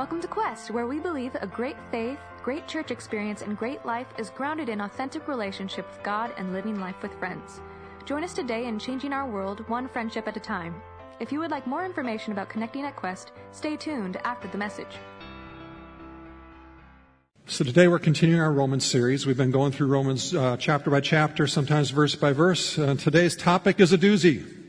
Welcome to Quest, where we believe a great faith, great church experience, and great life is grounded in authentic relationship with God and living life with friends. Join us today in changing our world one friendship at a time. If you would like more information about connecting at Quest, stay tuned after the message. So today we're continuing our Romans series. We've been going through Romans uh, chapter by chapter, sometimes verse by verse. Uh, today's topic is a doozy.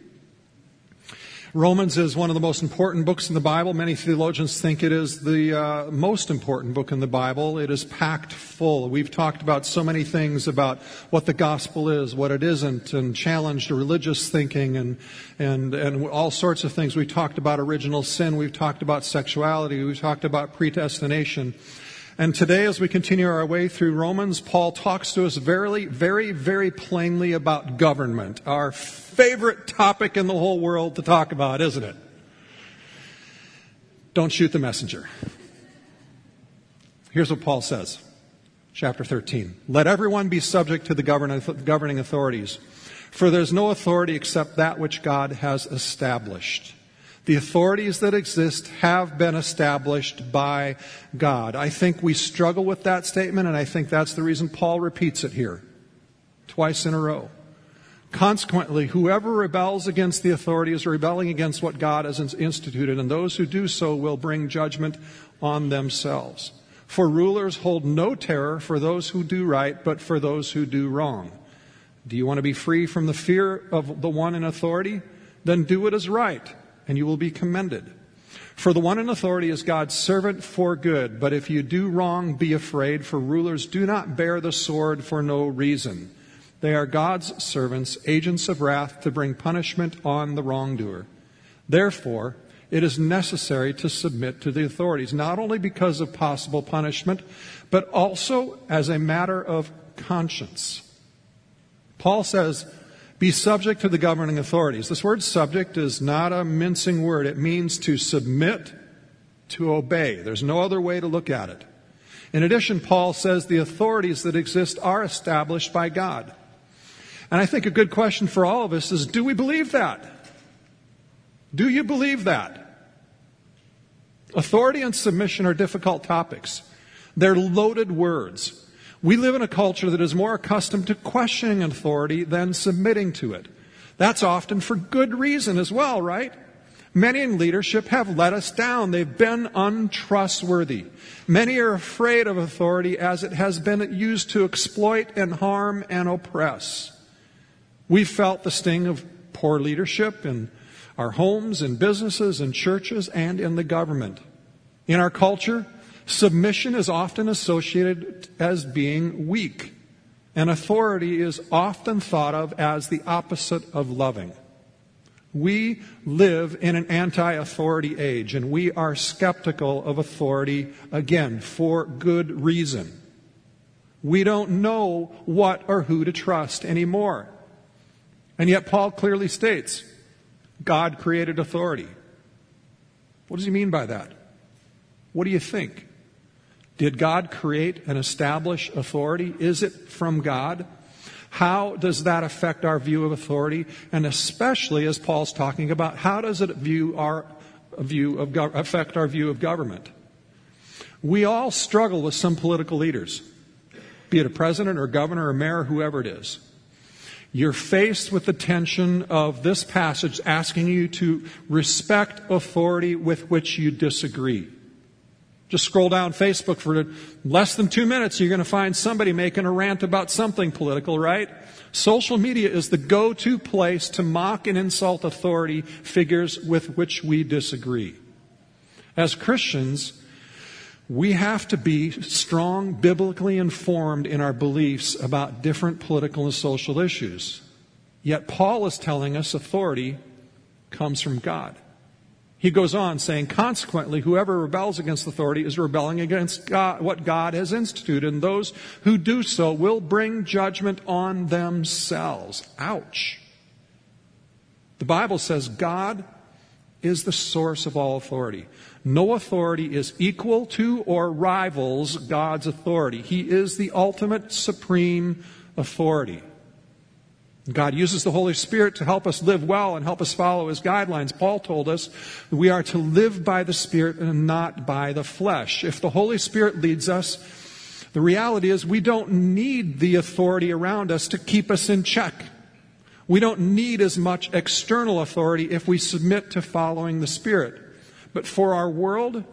Romans is one of the most important books in the Bible. Many theologians think it is the uh, most important book in the Bible. It is packed full. We've talked about so many things about what the gospel is, what it isn't, and challenged religious thinking and, and, and all sorts of things. We talked about original sin. We've talked about sexuality. We've talked about predestination. And today, as we continue our way through Romans, Paul talks to us very, very, very plainly about government, our favorite topic in the whole world to talk about, isn't it? Don't shoot the messenger. Here's what Paul says, chapter 13. Let everyone be subject to the governing authorities, for there's no authority except that which God has established. The authorities that exist have been established by God. I think we struggle with that statement, and I think that's the reason Paul repeats it here twice in a row. Consequently, whoever rebels against the authority is rebelling against what God has instituted, and those who do so will bring judgment on themselves. For rulers hold no terror for those who do right, but for those who do wrong. Do you want to be free from the fear of the one in authority? Then do what is right and you will be commended. For the one in authority is God's servant for good, but if you do wrong, be afraid, for rulers do not bear the sword for no reason. They are God's servants, agents of wrath to bring punishment on the wrongdoer. Therefore, it is necessary to submit to the authorities, not only because of possible punishment, but also as a matter of conscience. Paul says, be subject to the governing authorities. This word subject is not a mincing word. It means to submit, to obey. There's no other way to look at it. In addition, Paul says the authorities that exist are established by God. And I think a good question for all of us is do we believe that? Do you believe that? Authority and submission are difficult topics. They're loaded words. We live in a culture that is more accustomed to questioning authority than submitting to it. That's often for good reason as well, right? Many in leadership have let us down. They've been untrustworthy. Many are afraid of authority as it has been used to exploit and harm and oppress. We've felt the sting of poor leadership in our homes, in businesses, in churches, and in the government. In our culture, Submission is often associated as being weak, and authority is often thought of as the opposite of loving. We live in an anti authority age, and we are skeptical of authority, again, for good reason. We don't know what or who to trust anymore. And yet, Paul clearly states God created authority. What does he mean by that? What do you think? Did God create and establish authority? Is it from God? How does that affect our view of authority? And especially as Paul's talking about, how does it view our view of affect our view of government? We all struggle with some political leaders, be it a president or governor or mayor, whoever it is. You're faced with the tension of this passage asking you to respect authority with which you disagree. Just scroll down Facebook for less than two minutes, you're going to find somebody making a rant about something political, right? Social media is the go-to place to mock and insult authority figures with which we disagree. As Christians, we have to be strong, biblically informed in our beliefs about different political and social issues. Yet Paul is telling us authority comes from God. He goes on saying, consequently, whoever rebels against authority is rebelling against God, what God has instituted, and those who do so will bring judgment on themselves. Ouch. The Bible says God is the source of all authority. No authority is equal to or rivals God's authority. He is the ultimate supreme authority. God uses the Holy Spirit to help us live well and help us follow His guidelines. Paul told us we are to live by the Spirit and not by the flesh. If the Holy Spirit leads us, the reality is we don't need the authority around us to keep us in check. We don't need as much external authority if we submit to following the Spirit. But for our world,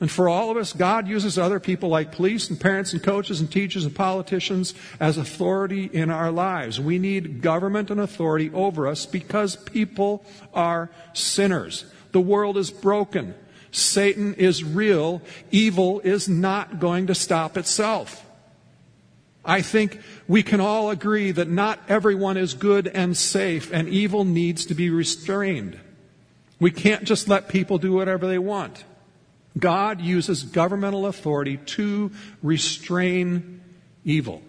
and for all of us, God uses other people like police and parents and coaches and teachers and politicians as authority in our lives. We need government and authority over us because people are sinners. The world is broken. Satan is real. Evil is not going to stop itself. I think we can all agree that not everyone is good and safe, and evil needs to be restrained. We can't just let people do whatever they want. God uses governmental authority to restrain evil.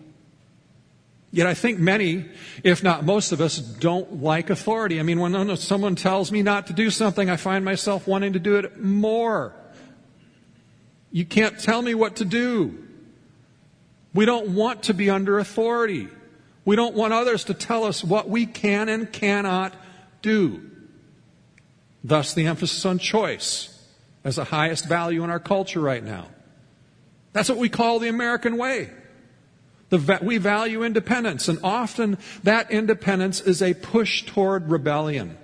Yet I think many, if not most of us, don't like authority. I mean, when someone tells me not to do something, I find myself wanting to do it more. You can't tell me what to do. We don't want to be under authority. We don't want others to tell us what we can and cannot do. Thus, the emphasis on choice as the highest value in our culture right now. That's what we call the American way. The, we value independence, and often that independence is a push toward rebellion.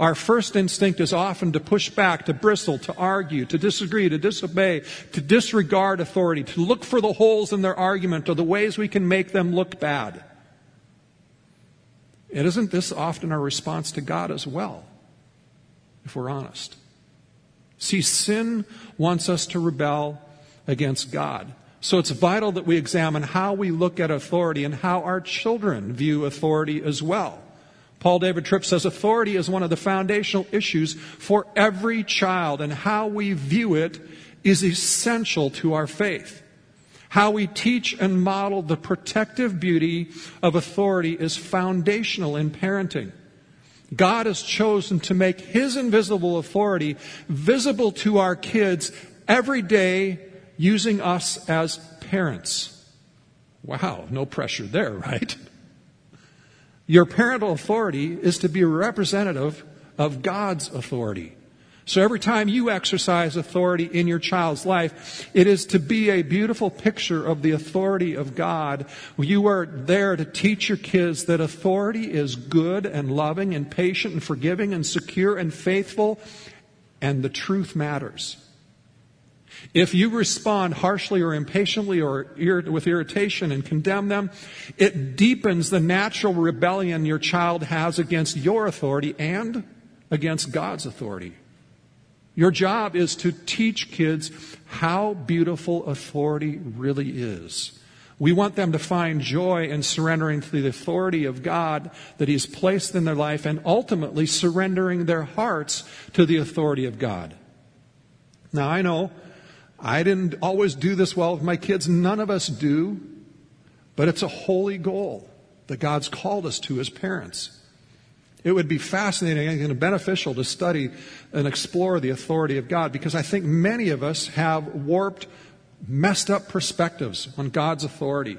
Our first instinct is often to push back, to bristle, to argue, to disagree, to disobey, to disregard authority, to look for the holes in their argument or the ways we can make them look bad. And isn't this often our response to God as well, if we're honest? See, sin wants us to rebel against God. So it's vital that we examine how we look at authority and how our children view authority as well. Paul David Tripp says authority is one of the foundational issues for every child, and how we view it is essential to our faith. How we teach and model the protective beauty of authority is foundational in parenting. God has chosen to make His invisible authority visible to our kids every day using us as parents. Wow, no pressure there, right? Your parental authority is to be representative of God's authority. So every time you exercise authority in your child's life, it is to be a beautiful picture of the authority of God. You are there to teach your kids that authority is good and loving and patient and forgiving and secure and faithful, and the truth matters. If you respond harshly or impatiently or with irritation and condemn them, it deepens the natural rebellion your child has against your authority and against God's authority. Your job is to teach kids how beautiful authority really is. We want them to find joy in surrendering to the authority of God that He's placed in their life and ultimately surrendering their hearts to the authority of God. Now, I know I didn't always do this well with my kids. None of us do. But it's a holy goal that God's called us to as parents. It would be fascinating and beneficial to study and explore the authority of God because I think many of us have warped, messed up perspectives on God's authority.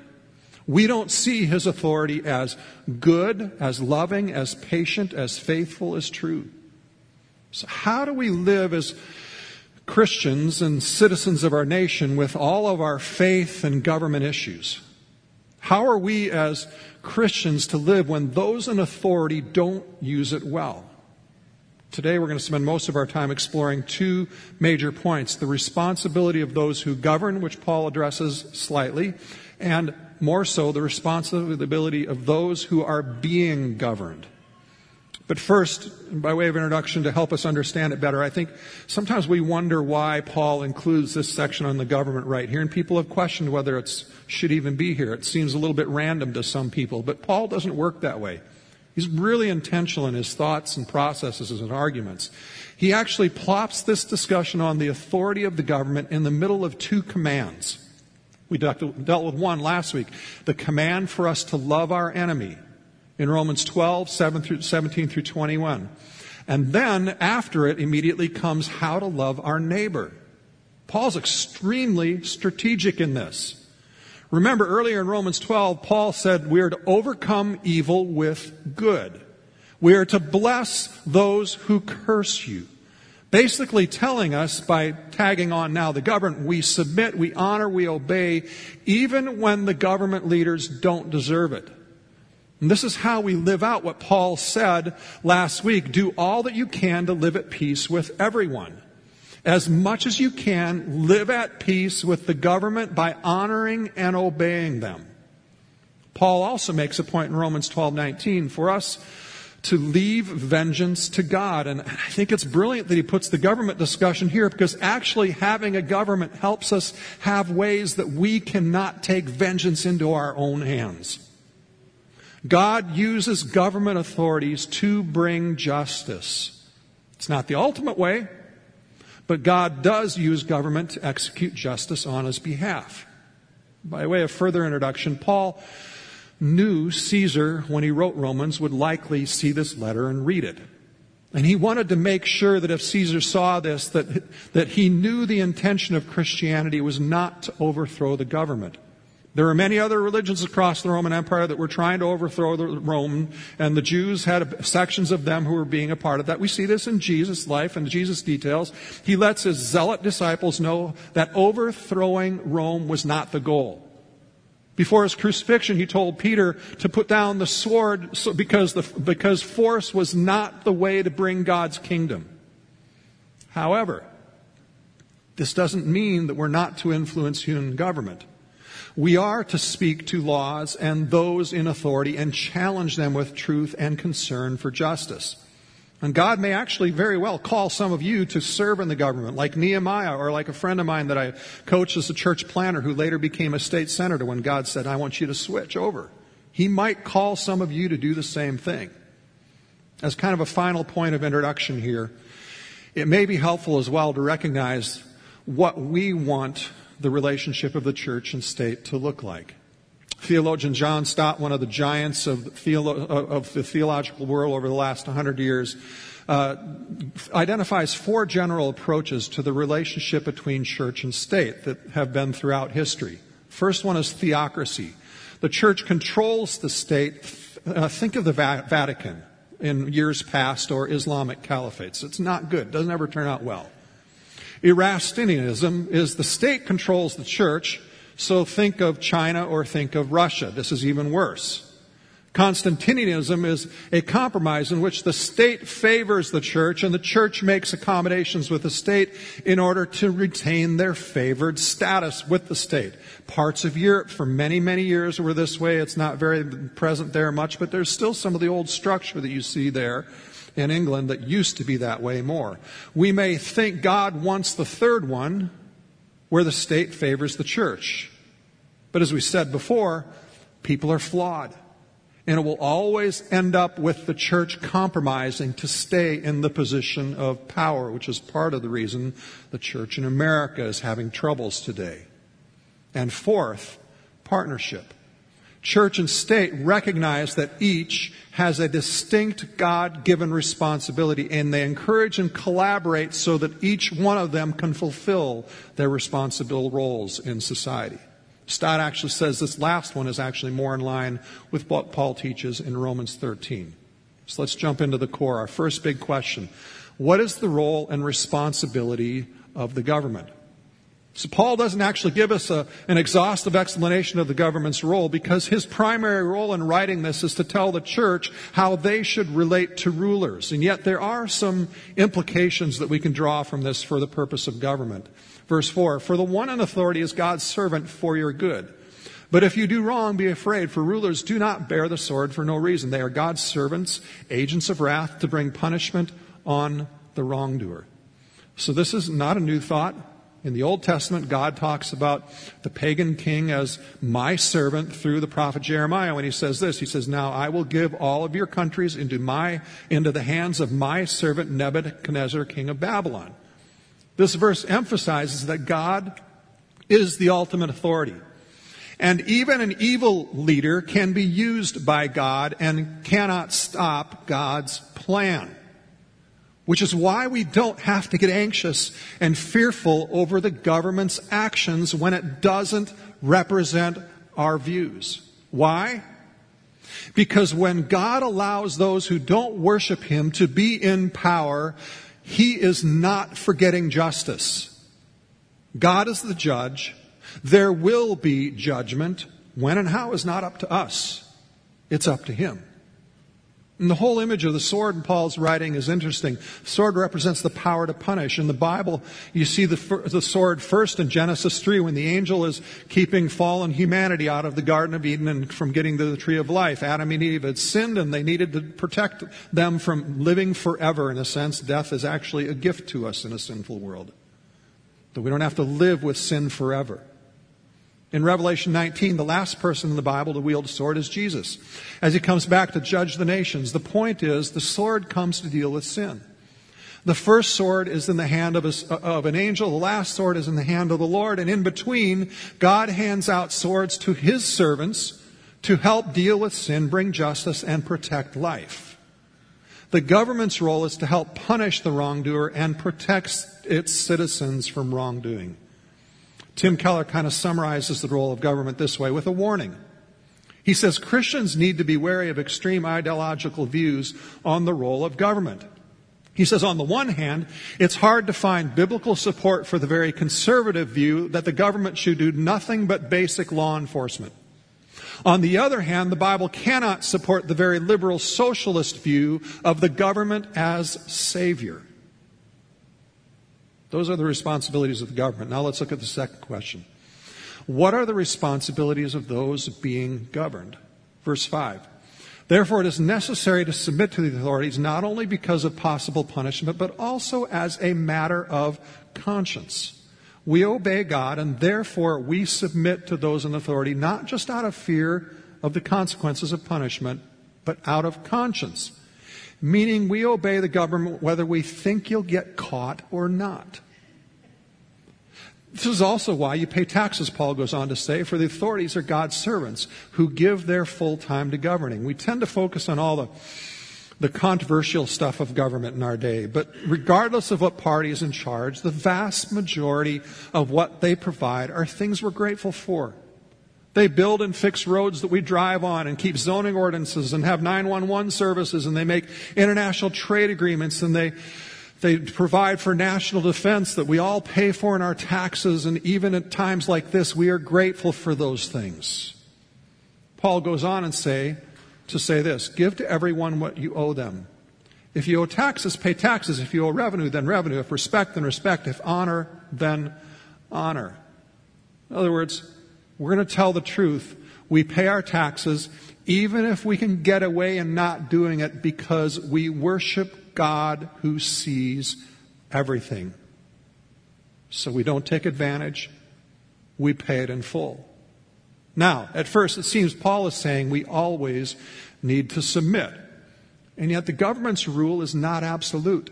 We don't see his authority as good, as loving, as patient, as faithful, as true. So, how do we live as Christians and citizens of our nation with all of our faith and government issues? How are we as Christians to live when those in authority don't use it well? Today we're going to spend most of our time exploring two major points the responsibility of those who govern, which Paul addresses slightly, and more so the responsibility of those who are being governed. But first, by way of introduction, to help us understand it better, I think sometimes we wonder why Paul includes this section on the government right here, and people have questioned whether it should even be here. It seems a little bit random to some people, but Paul doesn't work that way. He's really intentional in his thoughts and processes and arguments. He actually plops this discussion on the authority of the government in the middle of two commands. We dealt with one last week the command for us to love our enemy in Romans 12, 7 through, 17 through 21. And then after it immediately comes how to love our neighbor. Paul's extremely strategic in this. Remember earlier in Romans 12, Paul said we are to overcome evil with good. We are to bless those who curse you. Basically telling us by tagging on now the government, we submit, we honor, we obey, even when the government leaders don't deserve it. And this is how we live out what Paul said last week. Do all that you can to live at peace with everyone. As much as you can, live at peace with the government by honoring and obeying them. Paul also makes a point in Romans 12:19 for us to leave vengeance to God. And I think it's brilliant that he puts the government discussion here because actually having a government helps us have ways that we cannot take vengeance into our own hands. God uses government authorities to bring justice. It's not the ultimate way, but God does use government to execute justice on his behalf. By way of further introduction, Paul knew Caesar, when he wrote Romans, would likely see this letter and read it. And he wanted to make sure that if Caesar saw this, that, that he knew the intention of Christianity was not to overthrow the government. There were many other religions across the Roman Empire that were trying to overthrow the Rome, and the Jews had sections of them who were being a part of that. We see this in Jesus' life and Jesus' details. He lets his zealot disciples know that overthrowing Rome was not the goal. Before his crucifixion, he told Peter to put down the sword because, the, because force was not the way to bring God's kingdom. However, this doesn't mean that we're not to influence human government. We are to speak to laws and those in authority and challenge them with truth and concern for justice. And God may actually very well call some of you to serve in the government, like Nehemiah, or like a friend of mine that I coached as a church planter who later became a state senator when God said, I want you to switch over. He might call some of you to do the same thing. As kind of a final point of introduction here, it may be helpful as well to recognize what we want the relationship of the church and state to look like. Theologian John Stott, one of the giants of, theolo- of the theological world over the last 100 years, uh, identifies four general approaches to the relationship between church and state that have been throughout history. First one is theocracy. The church controls the state. Uh, think of the Va- Vatican in years past or Islamic caliphates. It's not good. It doesn't ever turn out well. Erastianism is the state controls the church, so think of China or think of Russia. This is even worse. Constantinianism is a compromise in which the state favors the church and the church makes accommodations with the state in order to retain their favored status with the state. Parts of Europe for many, many years were this way. It's not very present there much, but there's still some of the old structure that you see there in England that used to be that way more. We may think God wants the third one where the state favors the church. But as we said before, people are flawed. And it will always end up with the church compromising to stay in the position of power, which is part of the reason the church in America is having troubles today. And fourth, partnership. Church and state recognize that each has a distinct God given responsibility and they encourage and collaborate so that each one of them can fulfill their responsible roles in society. Stott actually says this last one is actually more in line with what Paul teaches in Romans 13. So let's jump into the core. Our first big question. What is the role and responsibility of the government? So Paul doesn't actually give us a, an exhaustive explanation of the government's role because his primary role in writing this is to tell the church how they should relate to rulers. And yet there are some implications that we can draw from this for the purpose of government. Verse 4, For the one in authority is God's servant for your good. But if you do wrong, be afraid, for rulers do not bear the sword for no reason. They are God's servants, agents of wrath to bring punishment on the wrongdoer. So this is not a new thought. In the Old Testament, God talks about the pagan king as my servant through the prophet Jeremiah when he says this. He says, Now I will give all of your countries into my, into the hands of my servant Nebuchadnezzar, king of Babylon. This verse emphasizes that God is the ultimate authority. And even an evil leader can be used by God and cannot stop God's plan. Which is why we don't have to get anxious and fearful over the government's actions when it doesn't represent our views. Why? Because when God allows those who don't worship Him to be in power, He is not forgetting justice. God is the judge. There will be judgment. When and how is not up to us. It's up to Him. And the whole image of the sword in Paul's writing is interesting. The sword represents the power to punish. In the Bible, you see the, the sword first in Genesis 3 when the angel is keeping fallen humanity out of the Garden of Eden and from getting to the tree of life. Adam and Eve had sinned and they needed to protect them from living forever. In a sense, death is actually a gift to us in a sinful world. That we don't have to live with sin forever. In Revelation 19, the last person in the Bible to wield a sword is Jesus. As he comes back to judge the nations, the point is the sword comes to deal with sin. The first sword is in the hand of, a, of, an angel. The last sword is in the hand of the Lord. And in between, God hands out swords to his servants to help deal with sin, bring justice, and protect life. The government's role is to help punish the wrongdoer and protect its citizens from wrongdoing. Tim Keller kind of summarizes the role of government this way with a warning. He says Christians need to be wary of extreme ideological views on the role of government. He says, on the one hand, it's hard to find biblical support for the very conservative view that the government should do nothing but basic law enforcement. On the other hand, the Bible cannot support the very liberal socialist view of the government as savior. Those are the responsibilities of the government. Now let's look at the second question. What are the responsibilities of those being governed? Verse 5. Therefore, it is necessary to submit to the authorities not only because of possible punishment, but also as a matter of conscience. We obey God, and therefore we submit to those in authority not just out of fear of the consequences of punishment, but out of conscience. Meaning we obey the government whether we think you'll get caught or not. This is also why you pay taxes, Paul goes on to say, for the authorities are God's servants who give their full time to governing. We tend to focus on all the, the controversial stuff of government in our day, but regardless of what party is in charge, the vast majority of what they provide are things we're grateful for. They build and fix roads that we drive on and keep zoning ordinances and have 911 services and they make international trade agreements and they they provide for national defense that we all pay for in our taxes, and even at times like this, we are grateful for those things. Paul goes on and say, to say this, give to everyone what you owe them. If you owe taxes, pay taxes. If you owe revenue, then revenue. If respect, then respect. If honor, then honor. In other words, we're going to tell the truth. We pay our taxes, even if we can get away in not doing it because we worship God who sees everything. So we don't take advantage, we pay it in full. Now, at first, it seems Paul is saying we always need to submit. And yet, the government's rule is not absolute.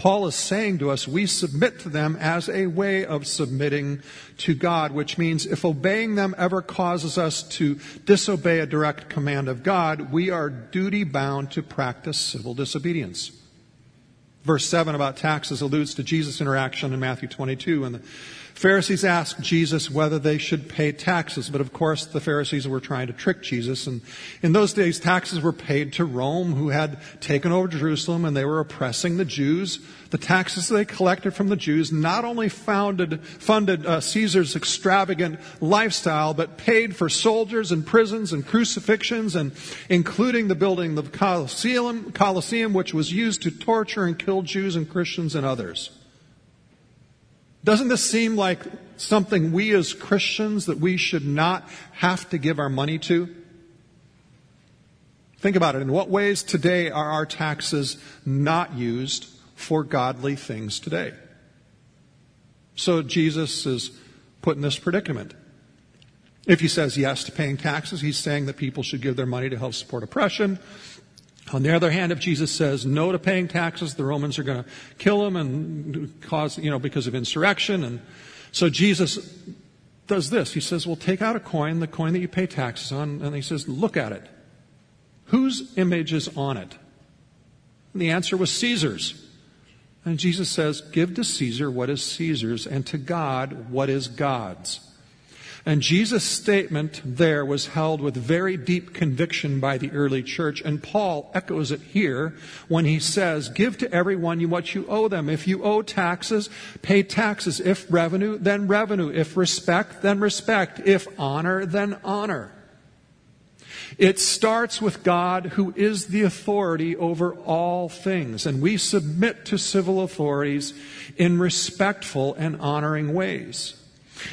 Paul is saying to us, we submit to them as a way of submitting to God, which means if obeying them ever causes us to disobey a direct command of God, we are duty bound to practice civil disobedience. Verse 7 about taxes alludes to Jesus' interaction in Matthew 22 and the Pharisees asked Jesus whether they should pay taxes, but of course the Pharisees were trying to trick Jesus. And in those days, taxes were paid to Rome, who had taken over Jerusalem, and they were oppressing the Jews. The taxes they collected from the Jews not only founded, funded uh, Caesar's extravagant lifestyle, but paid for soldiers and prisons and crucifixions, and including the building of the Colosseum, Colosseum, which was used to torture and kill Jews and Christians and others. Doesn't this seem like something we as Christians that we should not have to give our money to? Think about it. In what ways today are our taxes not used for godly things today? So Jesus is put in this predicament. If he says yes to paying taxes, he's saying that people should give their money to help support oppression. On the other hand, if Jesus says no to paying taxes, the Romans are going to kill him and cause, you know, because of insurrection. And so Jesus does this. He says, well, take out a coin, the coin that you pay taxes on, and he says, look at it. Whose image is on it? And the answer was Caesar's. And Jesus says, give to Caesar what is Caesar's and to God what is God's. And Jesus' statement there was held with very deep conviction by the early church, and Paul echoes it here when he says, Give to everyone what you owe them. If you owe taxes, pay taxes. If revenue, then revenue. If respect, then respect. If honor, then honor. It starts with God, who is the authority over all things, and we submit to civil authorities in respectful and honoring ways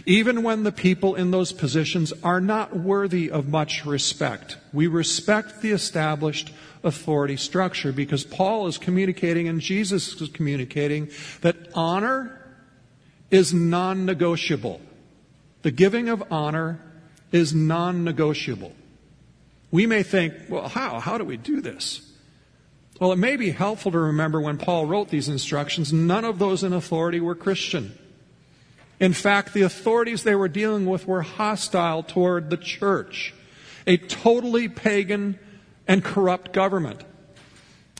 even when the people in those positions are not worthy of much respect. We respect the established authority structure because Paul is communicating and Jesus is communicating that honor is non negotiable. The giving of honor is non negotiable. We may think, well, how? How do we do this? Well, it may be helpful to remember when Paul wrote these instructions, none of those in authority were Christian. In fact, the authorities they were dealing with were hostile toward the church, a totally pagan and corrupt government.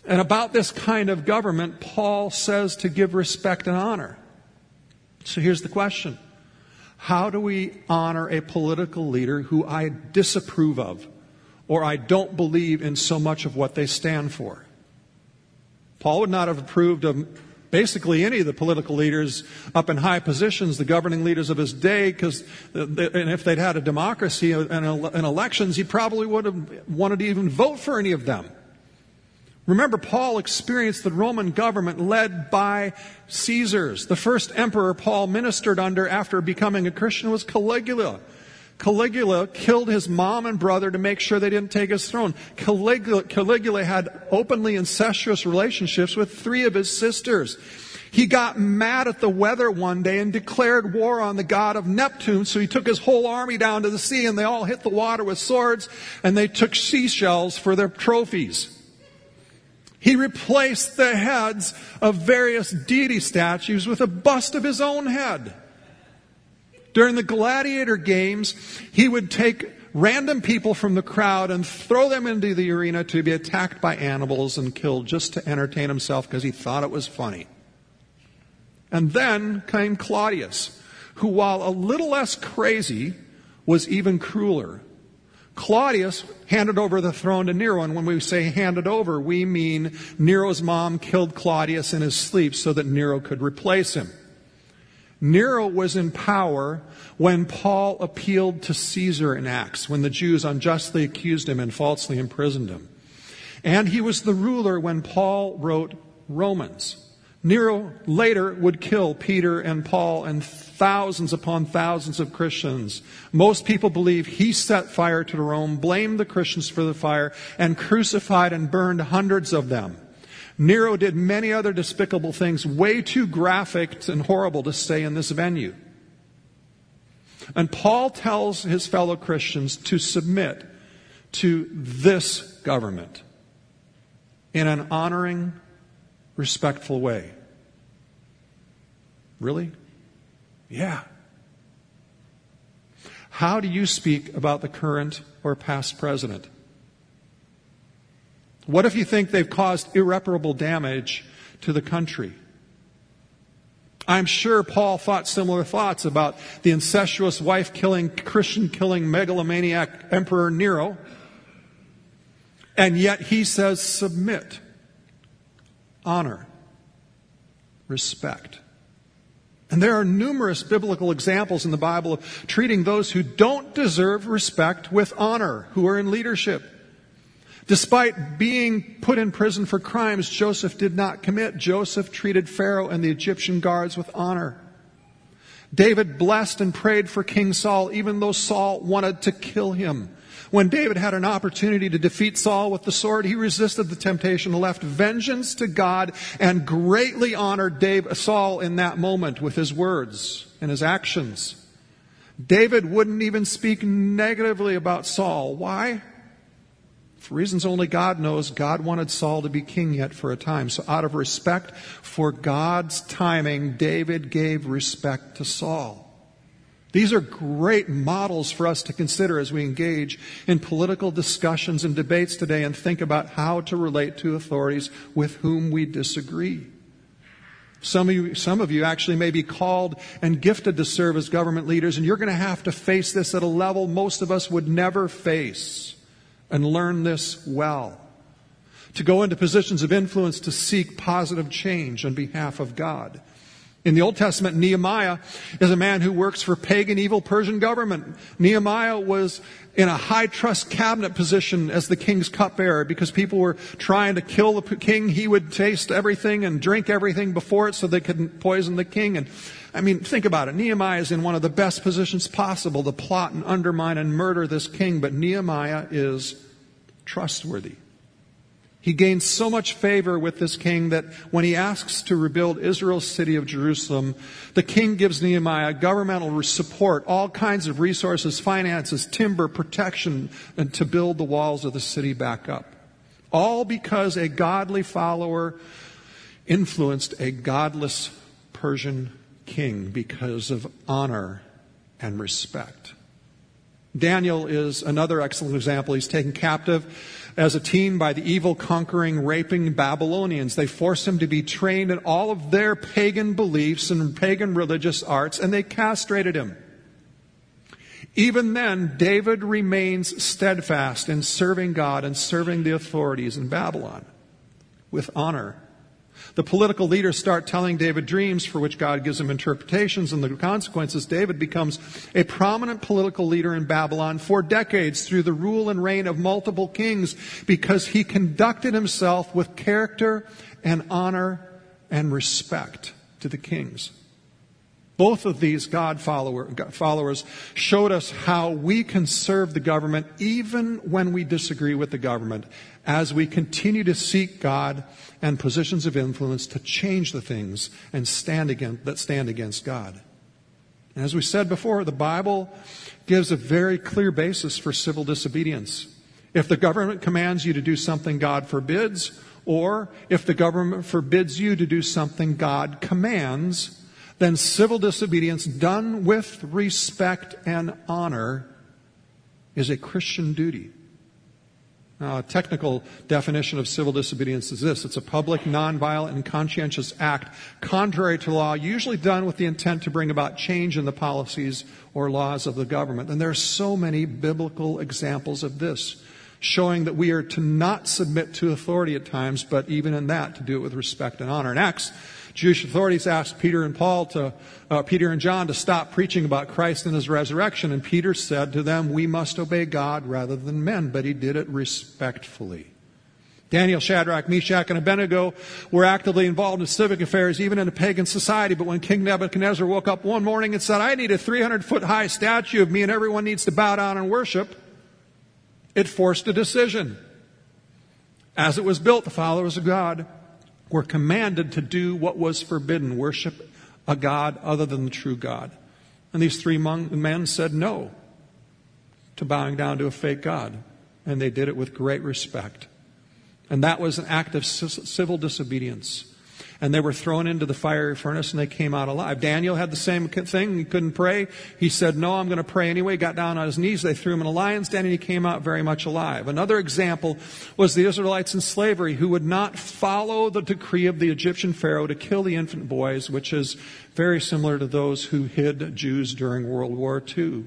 And about this kind of government, Paul says to give respect and honor. So here's the question How do we honor a political leader who I disapprove of or I don't believe in so much of what they stand for? Paul would not have approved of basically any of the political leaders up in high positions, the governing leaders of his day, because and if they'd had a democracy uh, and, elections, he probably would have wanted to even vote for any of them. Remember, Paul experienced the Roman government led by Caesars. The first emperor Paul ministered under after becoming a Christian was Caligula. Caligula killed his mom and brother to make sure they didn't take his throne. Caligula, Caligula had openly incestuous relationships with three of his sisters. He got mad at the weather one day and declared war on the god of Neptune, so he took his whole army down to the sea and they all hit the water with swords and they took seashells for their trophies. He replaced the heads of various deity statues with a bust of his own head. During the gladiator games, he would take random people from the crowd and throw them into the arena to be attacked by animals and killed just to entertain himself because he thought it was funny. And then came Claudius, who, while a little less crazy, was even crueler. Claudius handed over the throne to Nero, and when we say handed over, we mean Nero's mom killed Claudius in his sleep so that Nero could replace him. Nero was in power when Paul appealed to Caesar in Acts, when the Jews unjustly accused him and falsely imprisoned him. And he was the ruler when Paul wrote Romans. Nero later would kill Peter and Paul and thousands upon thousands of Christians. Most people believe he set fire to Rome, blamed the Christians for the fire, and crucified and burned hundreds of them. Nero did many other despicable things, way too graphic and horrible to stay in this venue. And Paul tells his fellow Christians to submit to this government in an honoring, respectful way. Really? Yeah. How do you speak about the current or past president? What if you think they've caused irreparable damage to the country? I'm sure Paul thought similar thoughts about the incestuous wife killing, Christian killing, megalomaniac Emperor Nero. And yet he says submit, honor, respect. And there are numerous biblical examples in the Bible of treating those who don't deserve respect with honor, who are in leadership. Despite being put in prison for crimes Joseph did not commit, Joseph treated Pharaoh and the Egyptian guards with honor. David blessed and prayed for King Saul, even though Saul wanted to kill him. When David had an opportunity to defeat Saul with the sword, he resisted the temptation, left vengeance to God, and greatly honored Dave, Saul in that moment with his words and his actions. David wouldn't even speak negatively about Saul. Why? For reasons only God knows, God wanted Saul to be king yet for a time. So out of respect for God's timing, David gave respect to Saul. These are great models for us to consider as we engage in political discussions and debates today and think about how to relate to authorities with whom we disagree. Some of, you, some of you actually may be called and gifted to serve as government leaders, and you're going to have to face this at a level most of us would never face and learn this well. To go into positions of influence to seek positive change on behalf of God. In the Old Testament, Nehemiah is a man who works for pagan evil Persian government. Nehemiah was in a high trust cabinet position as the king's cupbearer because people were trying to kill the king. He would taste everything and drink everything before it so they couldn't poison the king. And I mean, think about it. Nehemiah is in one of the best positions possible to plot and undermine and murder this king, but Nehemiah is trustworthy. He gains so much favor with this king that when he asks to rebuild Israel's city of Jerusalem, the king gives Nehemiah governmental support, all kinds of resources, finances, timber, protection, and to build the walls of the city back up. All because a godly follower influenced a godless Persian king because of honor and respect. Daniel is another excellent example. He's taken captive as a teen by the evil, conquering, raping Babylonians. They forced him to be trained in all of their pagan beliefs and pagan religious arts, and they castrated him. Even then, David remains steadfast in serving God and serving the authorities in Babylon with honor the political leaders start telling David dreams for which God gives him interpretations, and the consequences, David becomes a prominent political leader in Babylon for decades through the rule and reign of multiple kings because he conducted himself with character and honor and respect to the kings. Both of these God follower, followers showed us how we can serve the government even when we disagree with the government as we continue to seek God and positions of influence to change the things and stand against, that stand against God. And as we said before, the Bible gives a very clear basis for civil disobedience. If the government commands you to do something God forbids, or if the government forbids you to do something God commands, then civil disobedience done with respect and honor is a Christian duty. A technical definition of civil disobedience is this it's a public, nonviolent, and conscientious act contrary to law, usually done with the intent to bring about change in the policies or laws of the government. And there are so many biblical examples of this, showing that we are to not submit to authority at times, but even in that, to do it with respect and honor. Next, Jewish authorities asked Peter and Paul to, uh, Peter and John to stop preaching about Christ and his resurrection. And Peter said to them, We must obey God rather than men. But he did it respectfully. Daniel, Shadrach, Meshach, and Abednego were actively involved in civic affairs, even in a pagan society. But when King Nebuchadnezzar woke up one morning and said, I need a 300 foot high statue of me and everyone needs to bow down and worship, it forced a decision. As it was built, the followers of God were commanded to do what was forbidden worship a God other than the true God. And these three men said no to bowing down to a fake God. And they did it with great respect. And that was an act of civil disobedience and they were thrown into the fiery furnace and they came out alive. Daniel had the same thing. He couldn't pray. He said, no, I'm going to pray anyway. Got down on his knees. They threw him in a lion's den and he came out very much alive. Another example was the Israelites in slavery who would not follow the decree of the Egyptian Pharaoh to kill the infant boys, which is very similar to those who hid Jews during World War II.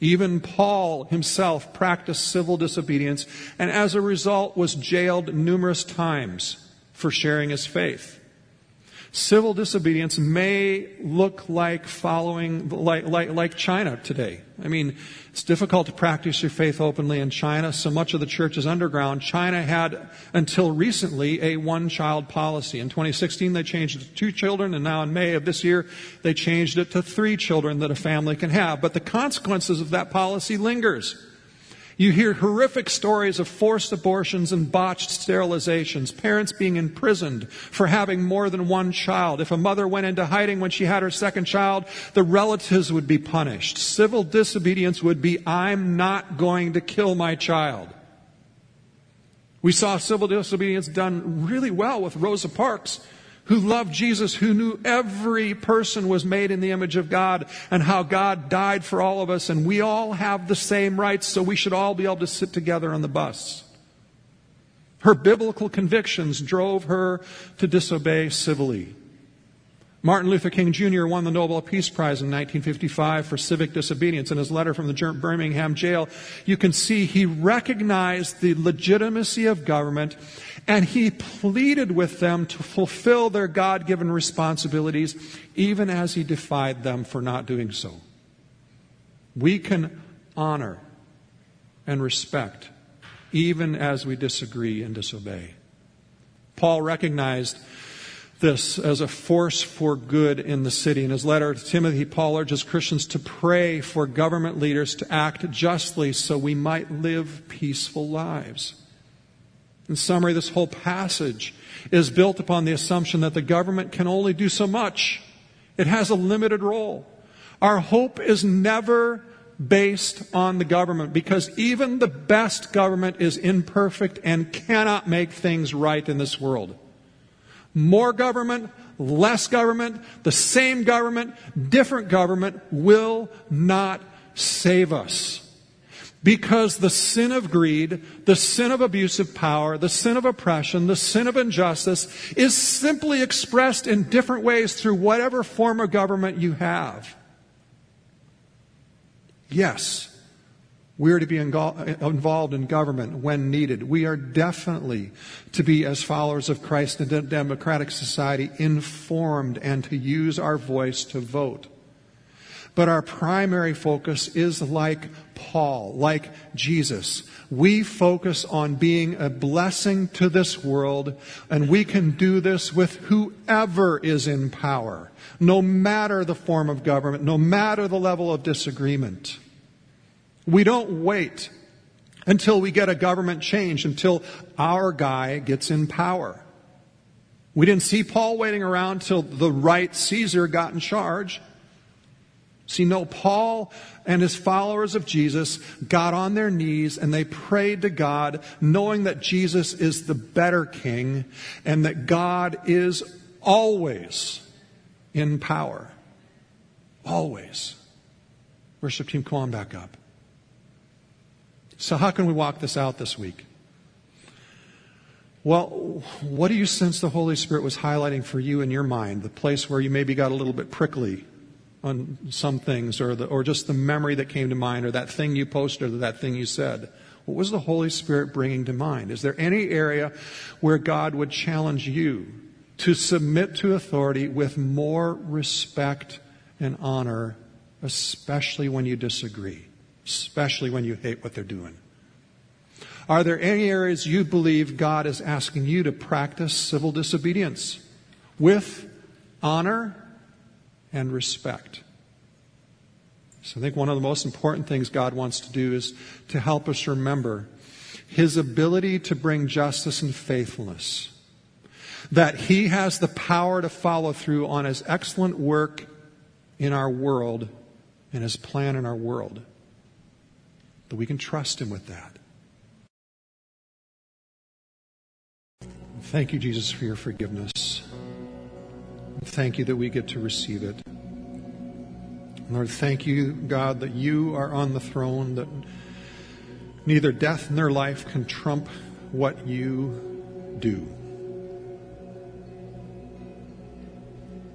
Even Paul himself practiced civil disobedience and as a result was jailed numerous times for sharing his faith. Civil disobedience may look like following, like, like, like China today. I mean, it's difficult to practice your faith openly in China. So much of the church is underground. China had, until recently, a one child policy. In 2016, they changed it to two children, and now in May of this year, they changed it to three children that a family can have. But the consequences of that policy lingers. You hear horrific stories of forced abortions and botched sterilizations, parents being imprisoned for having more than one child. If a mother went into hiding when she had her second child, the relatives would be punished. Civil disobedience would be, I'm not going to kill my child. We saw civil disobedience done really well with Rosa Parks who loved Jesus, who knew every person was made in the image of God and how God died for all of us and we all have the same rights, so we should all be able to sit together on the bus. Her biblical convictions drove her to disobey civilly. Martin Luther King Jr. won the Nobel Peace Prize in 1955 for civic disobedience. In his letter from the Birmingham jail, you can see he recognized the legitimacy of government and he pleaded with them to fulfill their God given responsibilities, even as he defied them for not doing so. We can honor and respect even as we disagree and disobey. Paul recognized this as a force for good in the city. In his letter to Timothy, Paul urges Christians to pray for government leaders to act justly so we might live peaceful lives. In summary, this whole passage is built upon the assumption that the government can only do so much. It has a limited role. Our hope is never based on the government because even the best government is imperfect and cannot make things right in this world. More government, less government, the same government, different government will not save us. Because the sin of greed, the sin of abusive power, the sin of oppression, the sin of injustice is simply expressed in different ways through whatever form of government you have. Yes, we are to be involved in government when needed. We are definitely to be, as followers of Christ in a democratic society, informed and to use our voice to vote. But our primary focus is like Paul, like Jesus. We focus on being a blessing to this world, and we can do this with whoever is in power, no matter the form of government, no matter the level of disagreement. We don't wait until we get a government change, until our guy gets in power. We didn't see Paul waiting around till the right Caesar got in charge. See, no, Paul and his followers of Jesus got on their knees and they prayed to God, knowing that Jesus is the better king and that God is always in power. Always. Worship team, come on back up. So, how can we walk this out this week? Well, what do you sense the Holy Spirit was highlighting for you in your mind? The place where you maybe got a little bit prickly on some things, or, the, or just the memory that came to mind, or that thing you posted, or that thing you said? What was the Holy Spirit bringing to mind? Is there any area where God would challenge you to submit to authority with more respect and honor, especially when you disagree? Especially when you hate what they're doing? Are there any areas you believe God is asking you to practice civil disobedience with honor and respect? So I think one of the most important things God wants to do is to help us remember his ability to bring justice and faithfulness. That he has the power to follow through on his excellent work in our world and his plan in our world that we can trust Him with that. Thank you, Jesus, for your forgiveness. Thank you that we get to receive it. Lord, thank you, God, that you are on the throne, that neither death nor life can trump what you do.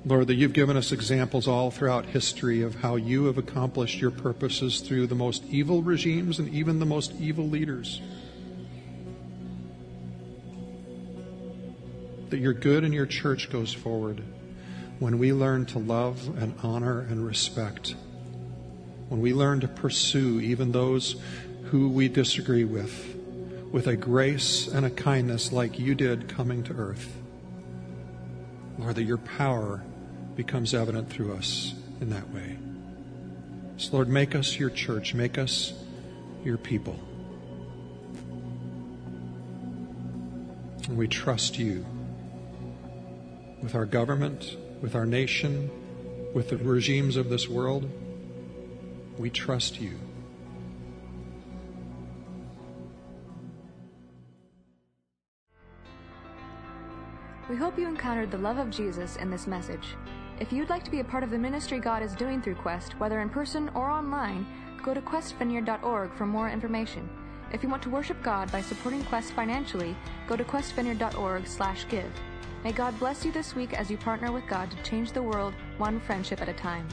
Lord, that you've given us examples all throughout history of how you have accomplished your purposes through the most evil regimes and even the most evil leaders. That your good and your church goes forward when we learn to love and honor and respect. When we learn to pursue even those who we disagree with, with a grace and a kindness like you did coming to earth. Lord, that your power becomes evident through us in that way. So, Lord, make us your church, make us your people. And we trust you with our government, with our nation, with the regimes of this world. We trust you. We hope you encountered the love of Jesus in this message. If you'd like to be a part of the ministry God is doing through Quest, whether in person or online, go to questvineyard.org for more information. If you want to worship God by supporting Quest financially, go to questvineyard.org/give. May God bless you this week as you partner with God to change the world one friendship at a time.